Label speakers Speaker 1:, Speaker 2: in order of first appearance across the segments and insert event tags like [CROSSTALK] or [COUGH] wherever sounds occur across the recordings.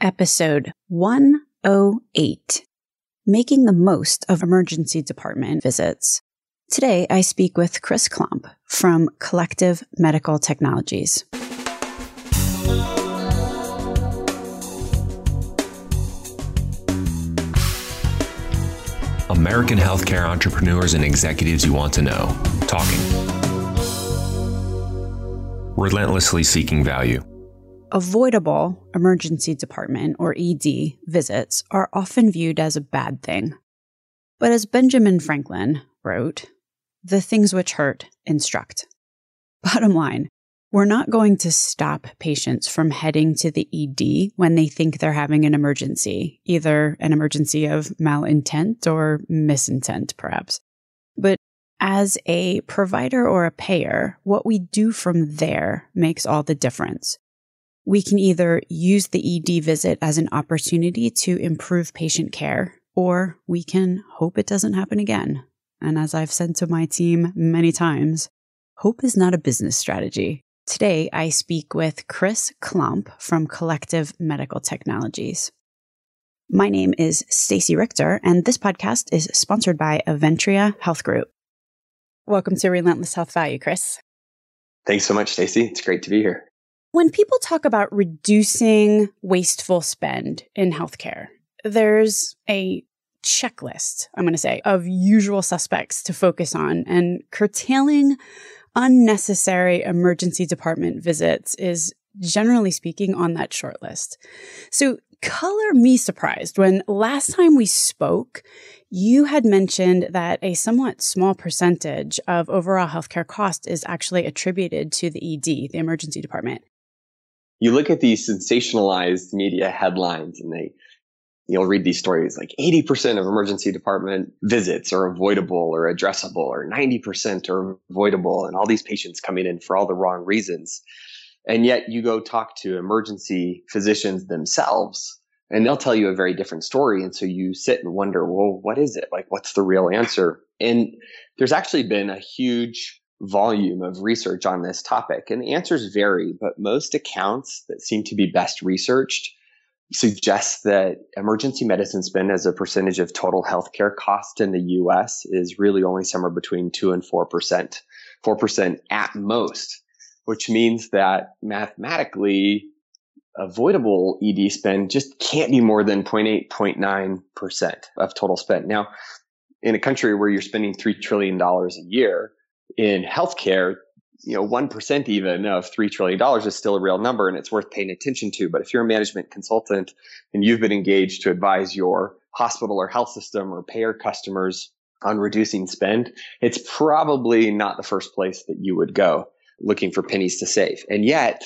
Speaker 1: episode 108 Making the Most of Emergency Department Visits. Today, I speak with Chris Klomp from Collective Medical Technologies.
Speaker 2: American healthcare entrepreneurs and executives you want to know. Talking. Relentlessly seeking value.
Speaker 1: Avoidable emergency department or ED visits are often viewed as a bad thing. But as Benjamin Franklin wrote, the things which hurt instruct. [LAUGHS] Bottom line, we're not going to stop patients from heading to the ED when they think they're having an emergency, either an emergency of malintent or misintent, perhaps. But as a provider or a payer, what we do from there makes all the difference. We can either use the ED visit as an opportunity to improve patient care, or we can hope it doesn't happen again. And as I've said to my team many times, hope is not a business strategy. Today, I speak with Chris Klomp from Collective Medical Technologies. My name is Stacey Richter, and this podcast is sponsored by Aventria Health Group. Welcome to Relentless Health Value, Chris.
Speaker 3: Thanks so much, Stacey. It's great to be here.
Speaker 1: When people talk about reducing wasteful spend in healthcare, there's a checklist, I'm going to say, of usual suspects to focus on, and curtailing unnecessary emergency department visits is generally speaking on that short list. So, color me surprised when last time we spoke, you had mentioned that a somewhat small percentage of overall healthcare cost is actually attributed to the ED, the emergency department.
Speaker 3: You look at these sensationalized media headlines and they you'll read these stories like 80% of emergency department visits are avoidable or addressable or 90% are avoidable and all these patients coming in for all the wrong reasons. And yet you go talk to emergency physicians themselves and they'll tell you a very different story. And so you sit and wonder well what is it? Like what's the real answer? And there's actually been a huge volume of research on this topic and the answers vary but most accounts that seem to be best researched suggests that emergency medicine spend as a percentage of total healthcare cost in the US is really only somewhere between 2 and 4%, 4% at most, which means that mathematically avoidable ED spend just can't be more than 0.8, 0.9% of total spend. Now, in a country where you're spending $3 trillion a year in healthcare, you know, 1% even of $3 trillion is still a real number and it's worth paying attention to. But if you're a management consultant and you've been engaged to advise your hospital or health system or payer customers on reducing spend, it's probably not the first place that you would go looking for pennies to save. And yet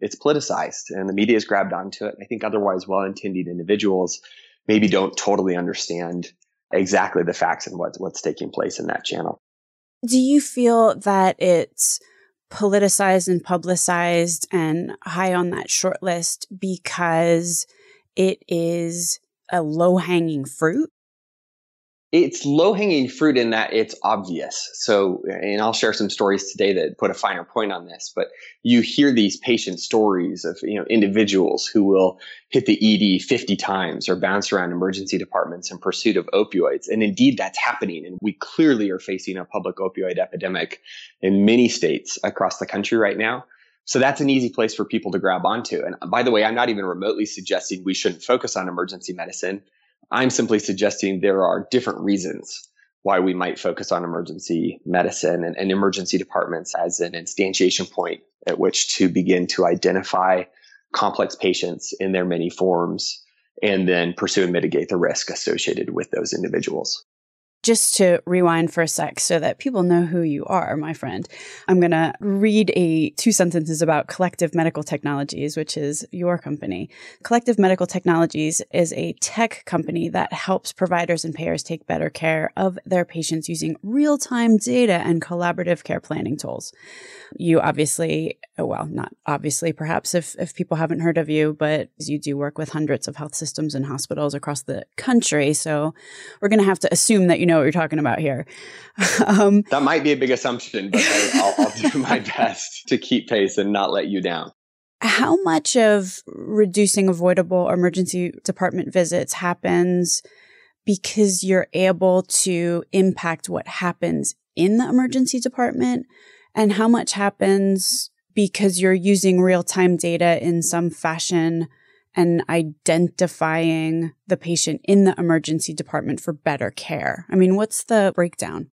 Speaker 3: it's politicized and the media has grabbed onto it. I think otherwise well-intended individuals maybe don't totally understand exactly the facts and what, what's taking place in that channel.
Speaker 1: Do you feel that it's politicized and publicized and high on that short list because it is a low hanging fruit?
Speaker 3: It's low hanging fruit in that it's obvious. So, and I'll share some stories today that put a finer point on this, but you hear these patient stories of, you know, individuals who will hit the ED 50 times or bounce around emergency departments in pursuit of opioids. And indeed that's happening. And we clearly are facing a public opioid epidemic in many states across the country right now. So that's an easy place for people to grab onto. And by the way, I'm not even remotely suggesting we shouldn't focus on emergency medicine. I'm simply suggesting there are different reasons why we might focus on emergency medicine and, and, emergency departments as an instantiation point at which to begin to identify complex patients in their many forms and then pursue and mitigate the risk associated with those individuals
Speaker 1: just to rewind for a sec so that people know who you are, my friend, I'm going to read a two sentences about Collective Medical Technologies, which is your company. Collective Medical Technologies is a tech company that helps providers and payers take better care of their patients using real-time data and collaborative care planning tools. You obviously, well, not obviously, perhaps if, if people haven't heard of you, but you do work with hundreds of health systems and hospitals across the country. So we're going to have to assume that you know what you're talking about here. [LAUGHS]
Speaker 3: um, that might be a big assumption, but I, will I'll do my [LAUGHS] best to keep pace and not let you down.
Speaker 1: How much of reducing avoidable emergency department visits happens because you're able to impact what happens in the emergency department? And how much happens because you're using real time data in some fashion and identifying the patient in the emergency department for better care? I mean, what's the breakdown?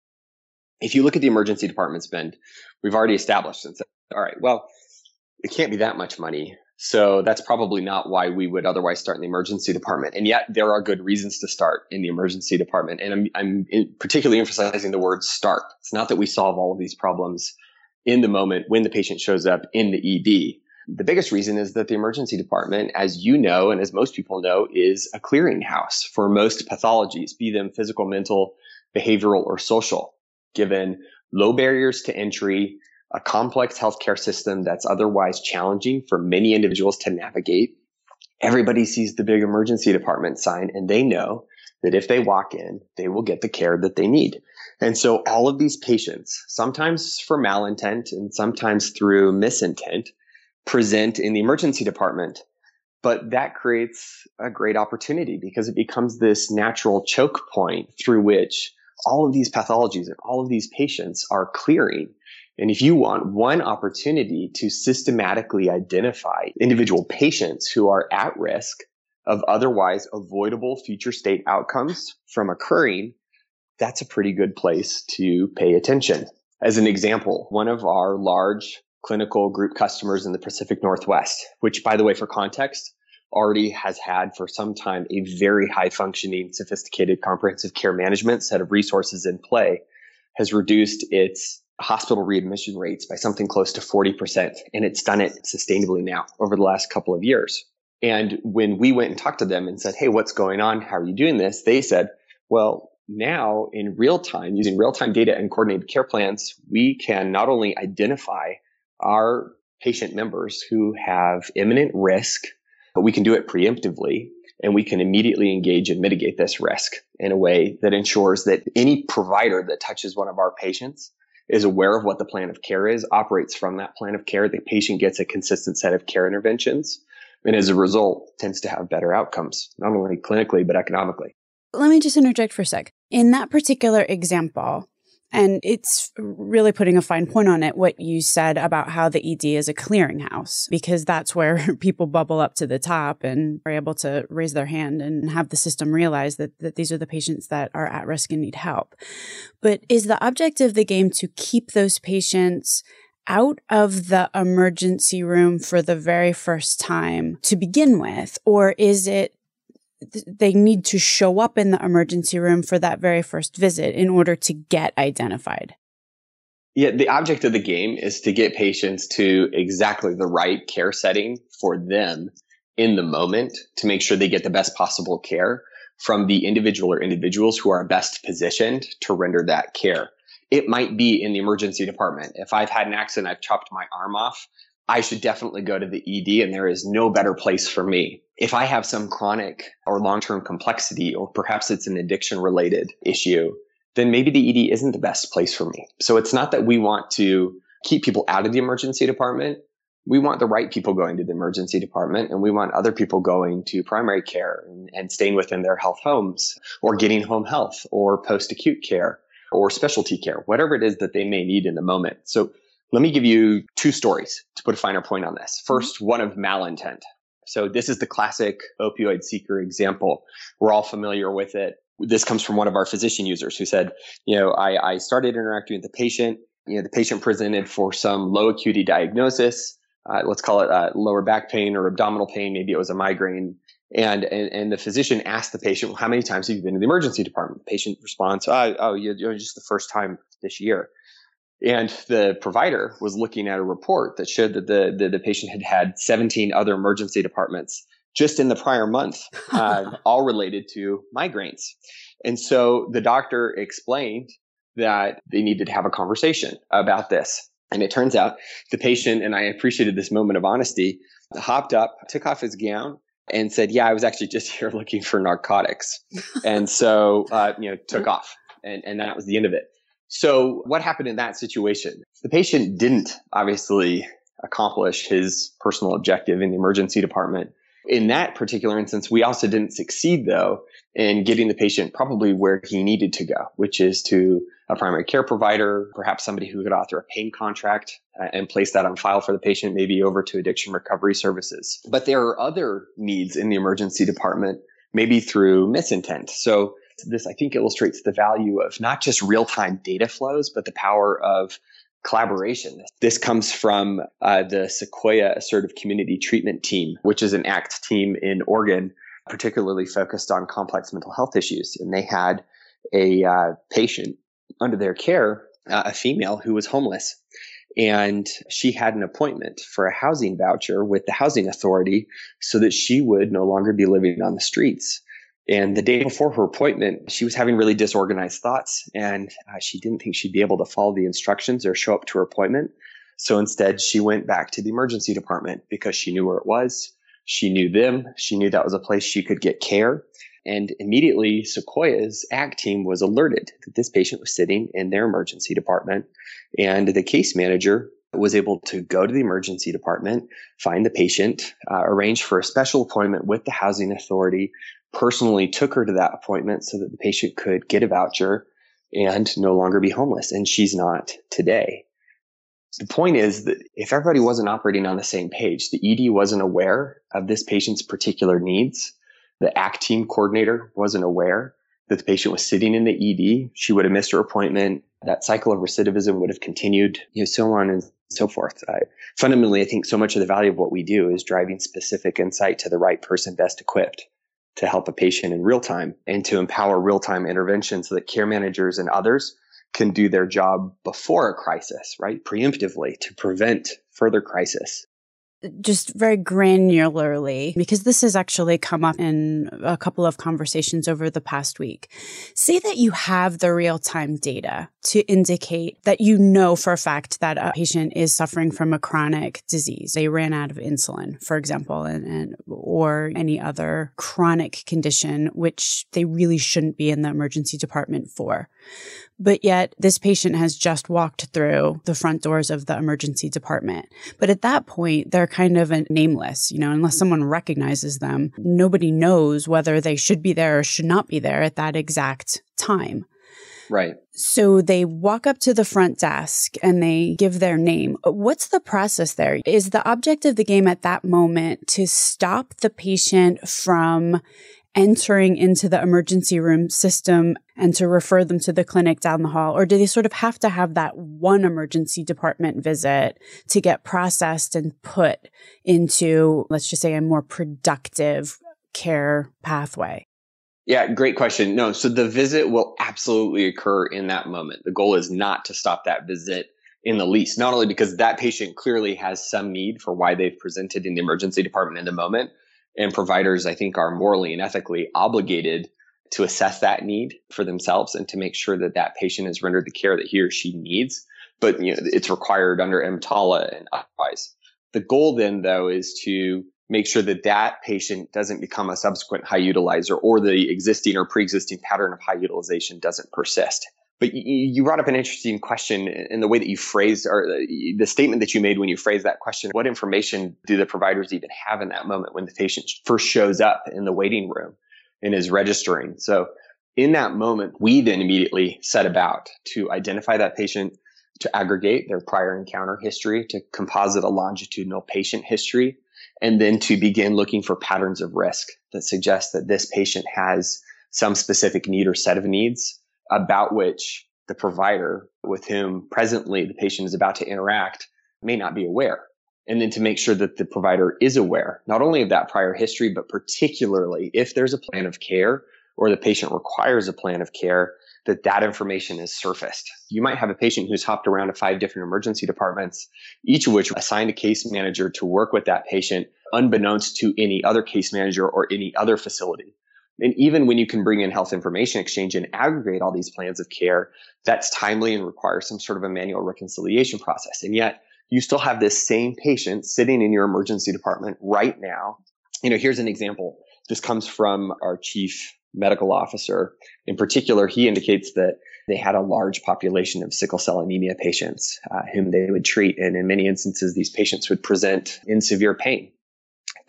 Speaker 3: If you look at the emergency department spend, we've already established and said, all right, well, it can't be that much money. So that's probably not why we would otherwise start in the emergency department. And yet there are good reasons to start in the emergency department. And I'm, I'm particularly emphasizing the word start. It's not that we solve all of these problems in the moment when the patient shows up in the ED. The biggest reason is that the emergency department, as you know, and as most people know, is a clearinghouse for most pathologies, be them physical, mental, behavioral, or social, given low barriers to entry, a complex healthcare system that's otherwise challenging for many individuals to navigate. Everybody sees the big emergency department sign and they know that if they walk in, they will get the care that they need. And so all of these patients, sometimes for malintent and sometimes through misintent, present in the emergency department. But that creates a great opportunity because it becomes this natural choke point through which all of these pathologies and all of these patients are clearing and if you want one opportunity to systematically identify individual patients who are at risk of otherwise avoidable future state outcomes from occurring, that's a pretty good place to pay attention. As an example, one of our large clinical group customers in the Pacific Northwest, which by the way, for context, already has had for some time a very high functioning, sophisticated comprehensive care management set of resources in play, has reduced its hospital readmission rates by something close to 40%. And it's done it sustainably now over the last couple of years. And when we went and talked to them and said, Hey, what's going on? How are you doing this? They said, well, now in real time, using real time data and coordinated care plans, we can not only identify our patient members who have imminent risk, but we can do it preemptively and we can immediately engage and mitigate this risk in a way that ensures that any provider that touches one of our patients is aware of what the plan of care is, operates from that plan of care. The patient gets a consistent set of care interventions. And as a result, tends to have better outcomes, not only clinically, but economically.
Speaker 1: Let me just interject for a sec. In that particular example, and it's really putting a fine point on it, what you said about how the ED is a clearinghouse, because that's where [LAUGHS] people bubble up to the top and are able to raise their hand and have the system realize that, that these are the patients that are at risk and need help. But is the object of the game to keep those patients out of the emergency room for the very first time to begin with? Or is it they need to show up in the emergency room for that very first visit in order to get identified.
Speaker 3: Yeah, the object of the game is to get patients to exactly the right care setting for them in the moment to make sure they get the best possible care from the individual or individuals who are best positioned to render that care. It might be in the emergency department. If I've had an accident, I've chopped my arm off, I should definitely go to the ED and there is no better place for me. If I have some chronic or long-term complexity, or perhaps it's an addiction related issue, then maybe the ED isn't the best place for me. So it's not that we want to keep people out of the emergency department. We want the right people going to the emergency department and we want other people going to primary care and, and staying within their health homes or getting home health or post acute care or specialty care, whatever it is that they may need in the moment. So let me give you two stories to put a finer point on this. Mm-hmm. First, one of malintent. So this is the classic opioid seeker example. We're all familiar with it. This comes from one of our physician users who said, you know, I, I started interacting with the patient. You know, the patient presented for some low acuity diagnosis. Uh, let's call it uh, lower back pain or abdominal pain. Maybe it was a migraine. And, and, and the physician asked the patient, well, how many times have you been to the emergency department? The patient responds, oh, oh you know, just the first time this year. And the provider was looking at a report that showed that the, the, the patient had had 17 other emergency departments just in the prior month, [LAUGHS] uh, all related to migraines. And so the doctor explained that they needed to have a conversation about this. And it turns out the patient, and I appreciated this moment of honesty, hopped up, took off his gown, and said, "Yeah, I was actually just [LAUGHS] here looking for narcotics," and so uh, you know took off, and and that was the end of it. So what happened in that situation? The patient didn't obviously accomplish his personal objective in the emergency department. In that particular instance, we also didn't succeed though in getting the patient probably where he needed to go, which is to a primary care provider, perhaps somebody who could author a pain contract uh, and place that on file for the patient, maybe over to addiction recovery services. But there are other needs in the emergency department, maybe through misintent. So this, I think, illustrates the value of not just real time data flows, but the power of collaboration. This comes from uh, the Sequoia Assertive Community Treatment Team, which is an ACT team in Oregon, particularly focused on complex mental health issues. And they had a uh, patient under their care, uh, a female who was homeless. And she had an appointment for a housing voucher with the housing authority so that she would no longer be living on the streets. And the day before her appointment, she was having really disorganized thoughts and uh, she didn't think she'd be able to follow the instructions or show up to her appointment. So instead, she went back to the emergency department because she knew where it was. She knew them. She knew that was a place she could get care. And immediately, Sequoia's ACT team was alerted that this patient was sitting in their emergency department. And the case manager was able to go to the emergency department, find the patient, uh, arrange for a special appointment with the housing authority, personally took her to that appointment so that the patient could get a voucher and no longer be homeless. And she's not today. The point is that if everybody wasn't operating on the same page, the ED wasn't aware of this patient's particular needs. The ACT team coordinator wasn't aware that the patient was sitting in the ED. She would have missed her appointment. That cycle of recidivism would have continued, you know, so on and so forth. I, fundamentally, I think so much of the value of what we do is driving specific insight to the right person best equipped to help a patient in real time and to empower real time intervention so that care managers and others can do their job before a crisis, right? Preemptively to prevent further crisis
Speaker 1: just very granularly, because this has actually come up in a couple of conversations over the past week. Say that you have the real time data to indicate that you know for a fact that a patient is suffering from a chronic disease. They ran out of insulin, for example, and, and or any other chronic condition, which they really shouldn't be in the emergency department for. But yet this patient has just walked through the front doors of the emergency department. But at that point, they're kind of nameless, you know, unless someone recognizes them, nobody knows whether they should be there or should not be there at that exact time.
Speaker 3: Right.
Speaker 1: So they walk up to the front desk and they give their name. What's the process there? Is the object of the game at that moment to stop the patient from entering into the emergency room system and to refer them to the clinic down the hall? Or do they sort of have to have that one emergency department visit to get processed and put into, let's just say, a more productive care pathway?
Speaker 3: Yeah, great question. No, so the visit will absolutely occur in that moment. The goal is not to stop that visit in the least, not only because that patient clearly has some need for why they've presented in the emergency department in the moment, and providers, I think, are morally and ethically obligated to assess that need for themselves and to make sure that that patient is rendered the care that he or she needs. But you know, it's required under EMTALA and otherwise. The goal then, though, is to make sure that that patient doesn't become a subsequent high utilizer or the existing or pre-existing pattern of high utilization doesn't persist. But you brought up an interesting question in the way that you phrased, or the statement that you made when you phrased that question. What information do the providers even have in that moment when the patient first shows up in the waiting room and is registering? So, in that moment, we then immediately set about to identify that patient, to aggregate their prior encounter history, to composite a longitudinal patient history, and then to begin looking for patterns of risk that suggest that this patient has some specific need or set of needs about which the provider with whom presently the patient is about to interact may not be aware. And then to make sure that the provider is aware, not only of that prior history, but particularly if there's a plan of care or the patient requires a plan of care, that that information is surfaced. You might have a patient who's hopped around to five different emergency departments, each of which assigned a case manager to work with that patient unbeknownst to any other case manager or any other facility. And even when you can bring in health information exchange and aggregate all these plans of care, that's timely and requires some sort of a manual reconciliation process. And yet you still have this same patient sitting in your emergency department right now. You know, here's an example. This comes from our chief medical officer. In particular, he indicates that they had a large population of sickle cell anemia patients uh, whom they would treat. And in many instances, these patients would present in severe pain.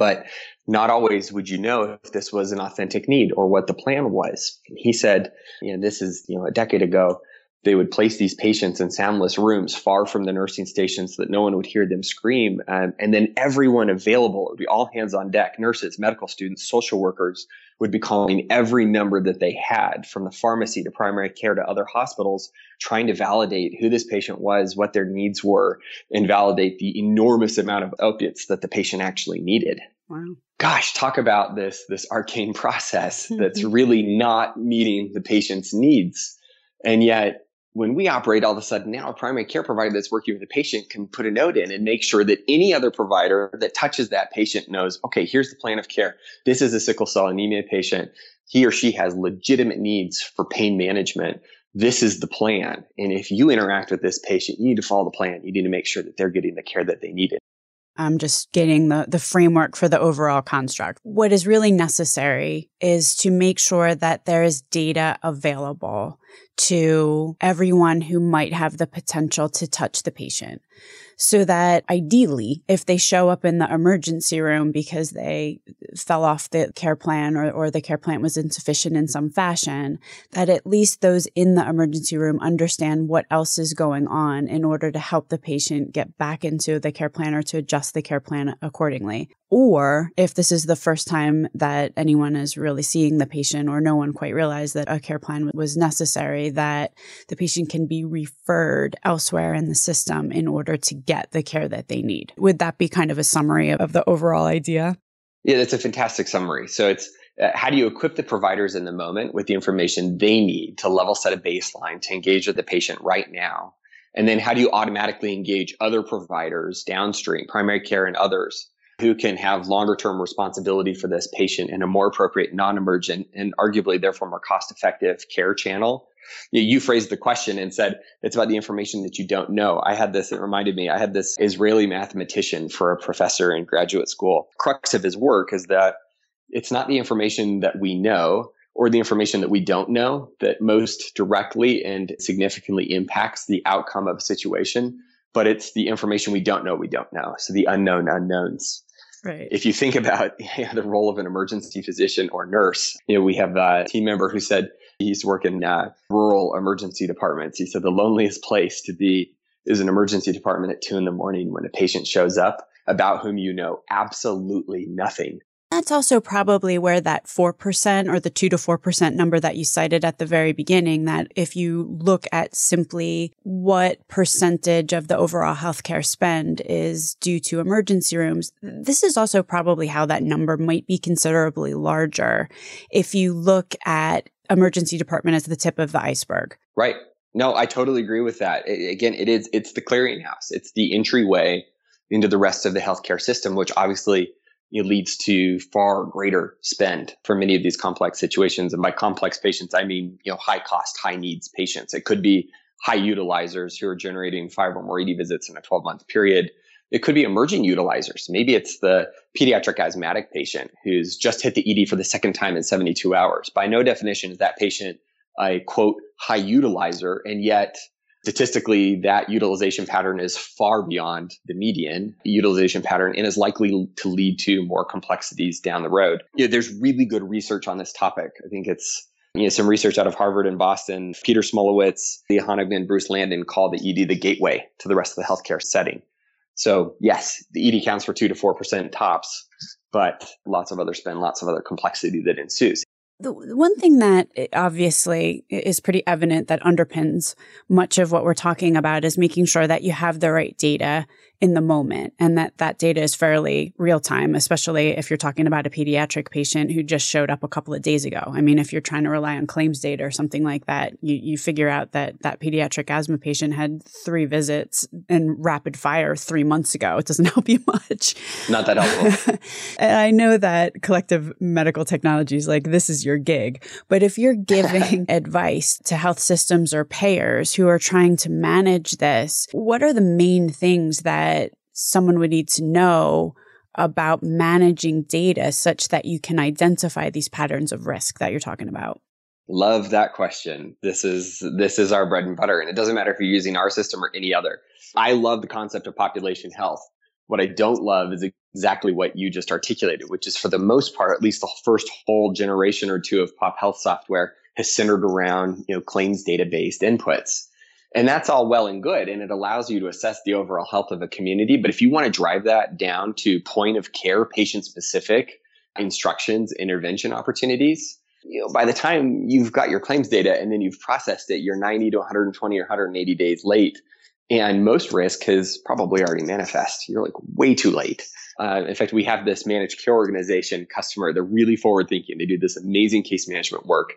Speaker 3: But not always would you know if this was an authentic need or what the plan was. And he said, you know, this is, you know, a decade ago, they would place these patients in soundless rooms far from the nursing stations so that no one would hear them scream. Um, and then everyone available, it would be all hands on deck, nurses, medical students, social workers would be calling every number that they had from the pharmacy to primary care to other hospitals, trying to validate who this patient was, what their needs were, and validate the enormous amount of opiates that the patient actually needed. Wow. Gosh, talk about this, this arcane [LAUGHS] process that's [LAUGHS] really not meeting the patient's needs. And yet when we operate, all of a sudden now a primary care provider that's working with the patient can put a note in and make sure that any other provider that touches that patient knows, okay, here's the plan of care. This is a sickle cell anemia patient. He or she has legitimate needs for pain management. This is the plan. And if you interact with this patient, you need to follow the plan. You need to make sure that they're getting the care that they needed.
Speaker 1: I'm just getting the, the framework for the overall construct. What is really necessary is to make sure that there is data available to everyone who might have the potential to touch the patient so that ideally, if they show up in the emergency room because they fell off the care plan or, or the care plan was insufficient in some fashion, that at least those in the emergency room understand what else is going on in order to help the patient get back into the care plan or to adjust the care plan accordingly. Or if this is the first time that anyone is really seeing the patient or no one quite realized that a care plan was necessary, that the patient can be referred elsewhere in the system in order to get the care that they need. Would that be kind of a summary of the overall idea?
Speaker 3: Yeah, that's a fantastic summary. So it's uh, how do you equip the providers in the moment with the information they need to level set a baseline to engage with the patient right now? And then how do you automatically engage other providers downstream, primary care and others who can have longer term responsibility for this patient in a more appropriate, non emergent, and arguably therefore more cost effective care channel. You, you, phrased the question and said it's about the information that you don't know. I had this, it reminded me, I had this Israeli mathematician for a professor in graduate school. Crux of his work is that it's not the information that we know or the information that we don't know that most directly and significantly impacts the outcome of a situation, but it's the information we don't know we don't know. So the unknown unknowns.
Speaker 1: Right.
Speaker 3: If you think about [LAUGHS] the role of an emergency physician or nurse, you know, we have a team member who said he used to work in uh, rural emergency departments. He said the loneliest place to be is an emergency department at two in the morning when a patient shows up about whom you know absolutely nothing.
Speaker 1: That's also probably where that 4% or the 2 to 4% number that you cited at the very beginning, that if you look at simply what percentage of the overall healthcare spend is due to emergency rooms, this is also probably how that number might be considerably larger if you look at emergency department as the tip of the iceberg.
Speaker 3: Right. No, I totally agree with that. It, again, it is, it's the clearinghouse. It's the entryway into the rest of the healthcare system, which obviously it leads to far greater spend for many of these complex situations. And by complex patients, I mean, you know, high cost, high needs patients. It could be high utilizers who are generating five or more ED visits in a 12 month period. It could be emerging utilizers. Maybe it's the pediatric asthmatic patient who's just hit the ED for the second time in 72 hours. By no definition is that patient a quote high utilizer. And yet statistically that utilization pattern is far beyond the median utilization pattern and is likely to lead to more complexities down the road. You know, there's really good research on this topic. I think it's you know, some research out of Harvard and Boston. Peter Smulowitz, Leah Honigman, Bruce Landon call the ED the gateway to the rest of the healthcare setting. So yes, the ED counts for two to four percent tops, but lots of other spend, lots of other complexity that ensues.
Speaker 1: The one thing that eh, obviously is pretty evident that underpins much of what we're talking about is making sure that you have the right data in the moment and that that data is fairly real time, especially if you're talking about a pediatric patient who just showed up a couple of days ago. I mean, if you're trying to rely on claims data or something like that, you, you figure out that that pediatric asthma patient had three visits and rapid fire three months ago. It doesn't [LAUGHS] help you much.
Speaker 3: Not that helpful. [LAUGHS]
Speaker 1: I know that collective medical technologies like this is your gig, but if you're giving [LAUGHS] advice to health systems or payers who are trying to manage this, what are the main things that that someone would need to know about managing data such that you can identify these patterns of risk that you're talking about?
Speaker 3: Love that question. This is this is our bread and butter and it doesn't matter if you're using our system or any other. I love the concept of population health. What I don't love is exactly what you just articulated, which is for the most part, at least the first whole generation or two of pop health software has centered around, you know, claims data based inputs. And that's all well and good. And it allows you to assess the overall health of a community. But if you want to drive that down to point of care, patient specific instructions, intervention opportunities, you know, by the time you've got your claims data and then you've processed it, you're 90 to 120 or 180 days late and most risk has probably already manifest. You're like way too late. Uh, in fact, we have this managed care organization customer. They're really forward thinking. They do this amazing case management work.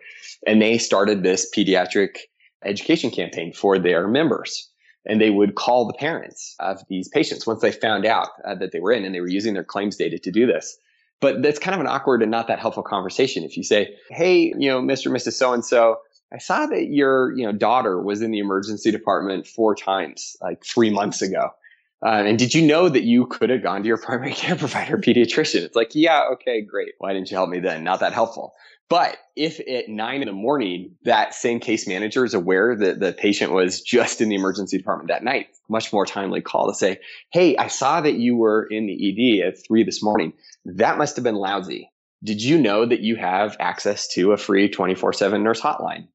Speaker 3: And they started this pediatric education campaign for their members. And they would call the parents of these patients once they found out uh, that they were in and they were using their claims data to do this. But that's kind of an awkward and not that helpful conversation. If you say, Hey, you know, Mr. and Mrs. So and so, I saw that your you know daughter was in the emergency department four times like three months ago. Uh, and did you know that you could have gone to your primary [LAUGHS] care provider pediatrician? It's like, yeah, okay, great. Why didn't you help me then? Not that helpful. But if at nine in the morning, that same case manager is aware that the patient was just in the emergency department that night, much more timely call to say, Hey, I saw that you were in the ED at three this morning. That must have been lousy. Did you know that you have access to a free 24 seven nurse hotline?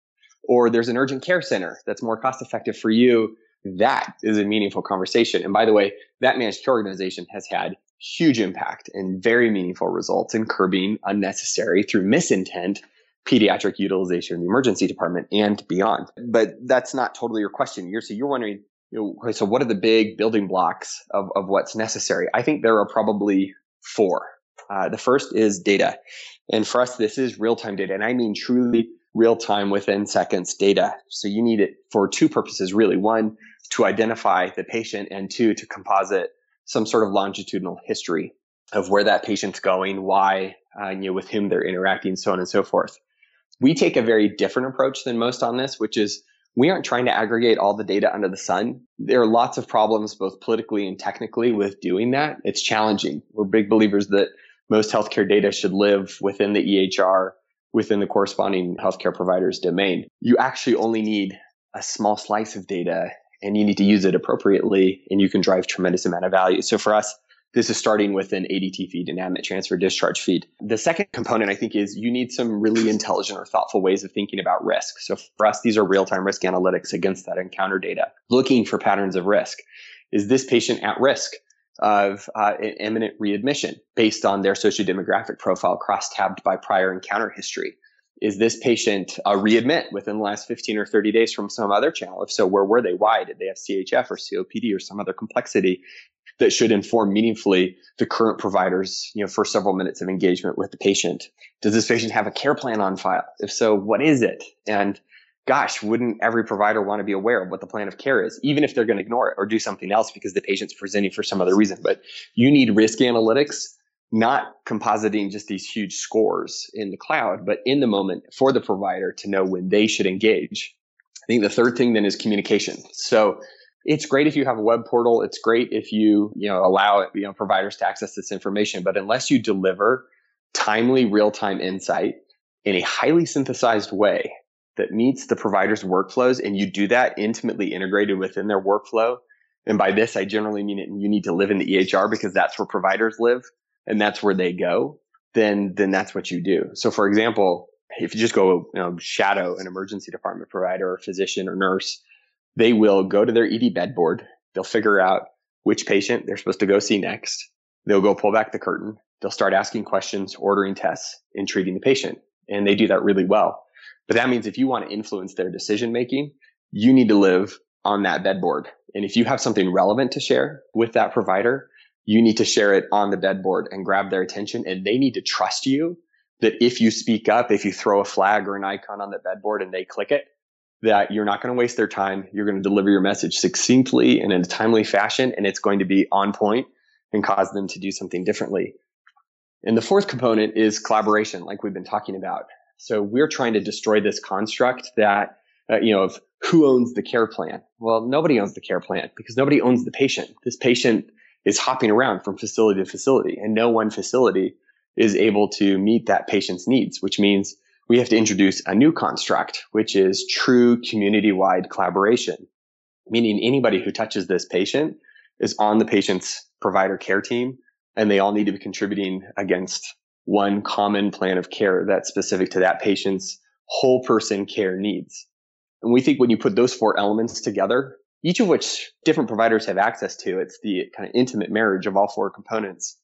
Speaker 3: or there's an urgent care center that's more cost effective for you, that is a meaningful conversation. And by the way, that managed care organization has had huge impact and very meaningful results in curbing unnecessary through misintent pediatric utilization in the emergency department and beyond. But that's not totally your question. You're so you're wondering, you know, so what are the big building blocks of, of what's necessary? I think there are probably four. Uh, the first is data. And for us, this is real time data. And I mean truly real time within seconds data. So you need it for two purposes, really. One, to identify the patient and two, to composite some sort of longitudinal history of where that patient's going, why, uh, you know, with whom they're interacting, so on and so forth. We take a very different approach than most on this, which is we aren't trying to aggregate all the data under the sun. There are lots of problems, both politically and technically, with doing that. It's challenging. We're big believers that most healthcare data should live within the EHR within the corresponding healthcare provider's domain. You actually only need a small slice of data and you need to use it appropriately and you can drive tremendous amount of value. So for us, this is starting with an ADT feed, an admit transfer discharge feed. The second component, I think, is you need some really intelligent or thoughtful ways of thinking about risk. So for us, these are real time risk analytics against that encounter data, looking for patterns of risk. Is this patient at risk? Of uh, imminent readmission based on their sociodemographic profile cross-tabbed by prior encounter history. Is this patient a readmit within the last 15 or 30 days from some other channel? If so, where were they? Why? Did they have CHF or COPD or some other complexity that should inform meaningfully the current provider's, you know, first several minutes of engagement with the patient? Does this patient have a care plan on file? If so, what is it? And gosh, wouldn't every provider want to be aware of what the plan of care is, even if they're going to ignore it or do something else because the patient's presenting for some other reason? But you need risk analytics, not compositing just these huge scores in the cloud, but in the moment for the provider to know when they should engage. I think the third thing then is communication. So it's great if you have a web portal. It's great if you, you know, allow you know, providers to access this information. But unless you deliver timely real-time insight in a highly synthesized way that meets the provider's workflows and you do that intimately integrated within their workflow. And by this, I generally mean it, you need to live in the EHR because that's where providers live and that's where they go. Then, then that's what you do. So for example, if you just go, you know, shadow an emergency department provider or physician or nurse, they will go to their ED bed board. They'll figure out which patient they're supposed to go see next. They'll go pull back the curtain. They'll start asking questions, ordering tests, and treating the patient. And they do that really well. But that means if you want to influence their decision making, you need to live on that bedboard. And if you have something relevant to share with that provider, you need to share it on the bedboard and grab their attention. And they need to trust you that if you speak up, if you throw a flag or an icon on the bedboard and they click it, that you're not going to waste their time. You're going to deliver your message succinctly and in a timely fashion, and it's going to be on point and cause them to do something differently. And the fourth component is collaboration, like we've been talking about. So we're trying to destroy this construct that, uh, you know, of who owns the care plan. Well, nobody owns the care plan because nobody owns the patient. This patient is hopping around from facility to facility, and no one facility is able to meet that patient's needs, which means we have to introduce a new construct, which is true community wide collaboration, meaning anybody who touches this patient is on the patient's provider care team, and they all need to be contributing against one common plan of care that's specific to that patient's whole person care needs. And we think when you put those four elements together, each of which different providers have access to, it's the kind of intimate marriage of all four components.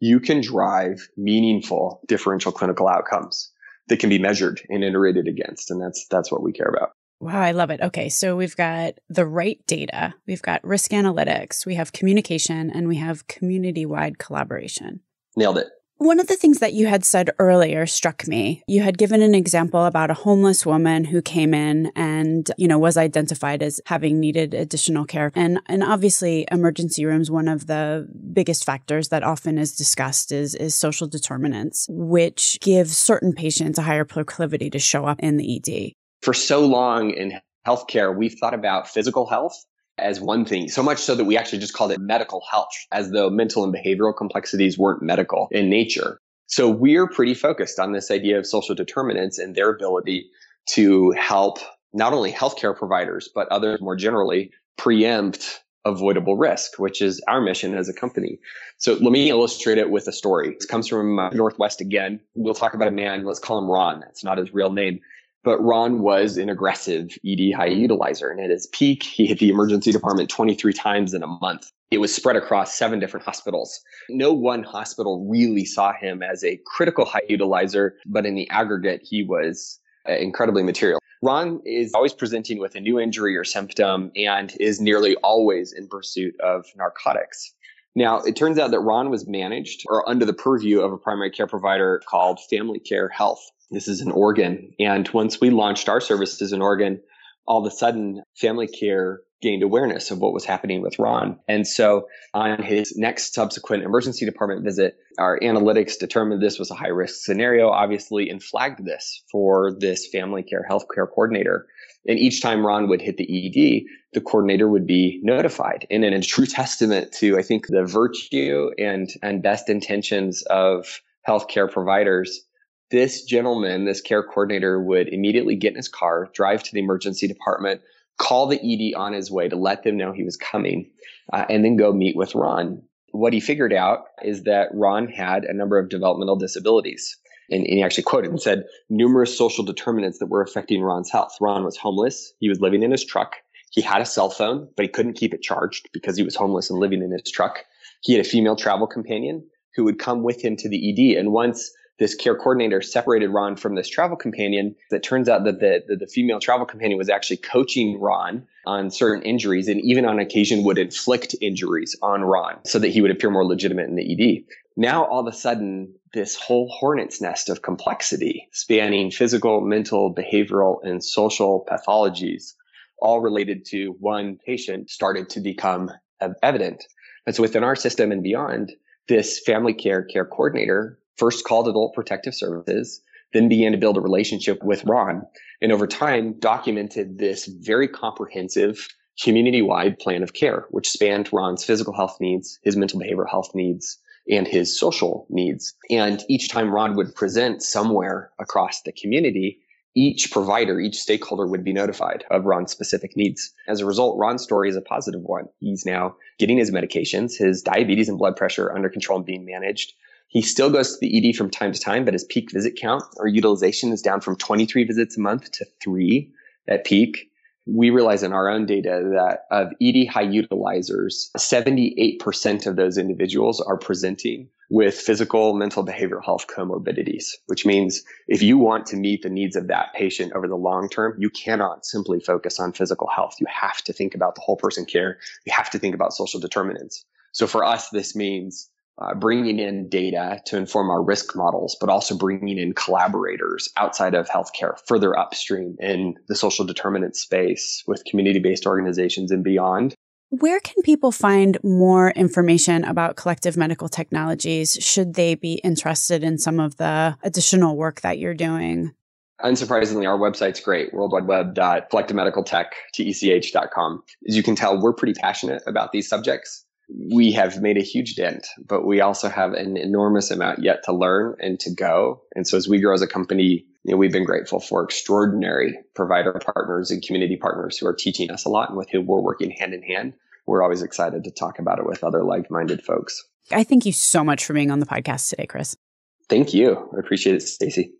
Speaker 3: You can drive meaningful differential clinical outcomes that can be measured and iterated against. And that's, that's what we care about.
Speaker 1: Wow, I love it. Okay, so we've got the right data, we've got risk analytics, we have communication, and we have community wide collaboration.
Speaker 3: Nailed it.
Speaker 1: One of the things that you had said earlier struck me. You had given an example about a homeless woman who came in and, you know, was identified as having needed additional care. And, and obviously emergency rooms, one of the biggest factors that often is discussed is, is social determinants, which give certain patients a higher proclivity to show up in the ED.
Speaker 3: For so long in healthcare, we've thought about physical health as one thing, so much so that we actually just called it medical health, as though mental and behavioral complexities weren't medical in nature. So we're pretty focused on this idea of social determinants and their ability to help not only healthcare providers, but others more generally preempt avoidable risk, which is our mission as a company. So let me illustrate it with a story. This comes from uh, Northwest again. We'll talk about a man, let's call him Ron. That's not his real name. But Ron was an aggressive ED high utilizer. And at his peak, he hit the emergency department 23 times in a month. It was spread across seven different hospitals. No one hospital really saw him as a critical high utilizer, but in the aggregate, he was uh, incredibly material. Ron is always presenting with a new injury or symptom and is nearly always in pursuit of narcotics. Now, it turns out that Ron was managed or under the purview of a primary care provider called Family Care Health. This is in Oregon. And once we launched our services in Oregon, all of a sudden family care gained awareness of what was happening with Ron. And so on his next subsequent emergency department visit, our analytics determined this was a high risk scenario, obviously, and flagged this for this family care healthcare coordinator. And each time Ron would hit the ED, the coordinator would be notified. And in a true testament to, I think, the virtue and, and best intentions of healthcare providers, this gentleman, this care coordinator would immediately get in his car, drive to the emergency department, call the ED on his way to let them know he was coming, uh, and then go meet with Ron. What he figured out is that Ron had a number of developmental disabilities. And, and he actually quoted and said numerous social determinants that were affecting Ron's health. Ron was homeless. He was living in his truck. He had a cell phone, but he couldn't keep it charged because he was homeless and living in his truck. He had a female travel companion who would come with him to the ED. And once this care coordinator separated Ron from this travel companion. It turns out that the, the, the, female travel companion was actually coaching Ron on certain injuries and even on occasion would inflict injuries on Ron so that he would appear more legitimate in the ED. Now, all of a sudden, this whole hornet's nest of complexity spanning physical, mental, behavioral, and social pathologies, all related to one patient, started to become evident. And so within our system and beyond, this family care care coordinator first called Adult Protective Services, then began to build a relationship with Ron. And over time, documented this very comprehensive community wide plan of care, which spanned Ron's physical health needs, his mental behavioral health needs, and his social needs. And each time Ron would present somewhere across the community, each provider, each stakeholder would be notified of Ron's specific needs. As a result, Ron's story is a positive one. He's now getting his medications, his diabetes and blood pressure under control and being managed. He still goes to the ED from time to time, but his peak visit count or utilization is down from 23 visits a month to three at peak. We realize in our own data that of ED high utilizers, 78% of those individuals are presenting with physical, mental, behavioral health comorbidities, which means if you want to meet the needs of that patient over the long term, you cannot simply focus on physical health. You have to think about the whole person care. You have to think about social determinants. So for us, this means uh, bringing in data to inform our risk models, but also bringing in collaborators outside of healthcare, further upstream in the social determinant space with community based organizations and beyond.
Speaker 1: Where can people find more information about collective medical technologies should they be interested in some of the additional work that you're doing?
Speaker 3: Unsurprisingly, our website's great, worldwideweb.collectivemedicaltech.com. As you can tell, we're pretty passionate about these subjects. We have made a huge dent, but we also have an enormous amount yet to learn and to go. And so as we grow as a company, you know, we've been grateful for extraordinary provider partners and community partners who are teaching us a lot and with whom we're working hand in hand. We're always excited to talk about it with other like-minded folks.
Speaker 1: I thank you so much for being on the podcast today, Chris.
Speaker 3: Thank you. I appreciate it, Stacey.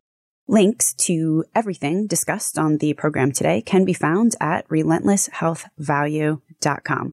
Speaker 1: Links to everything discussed on the program today can be found at relentlesshealthvalue.com.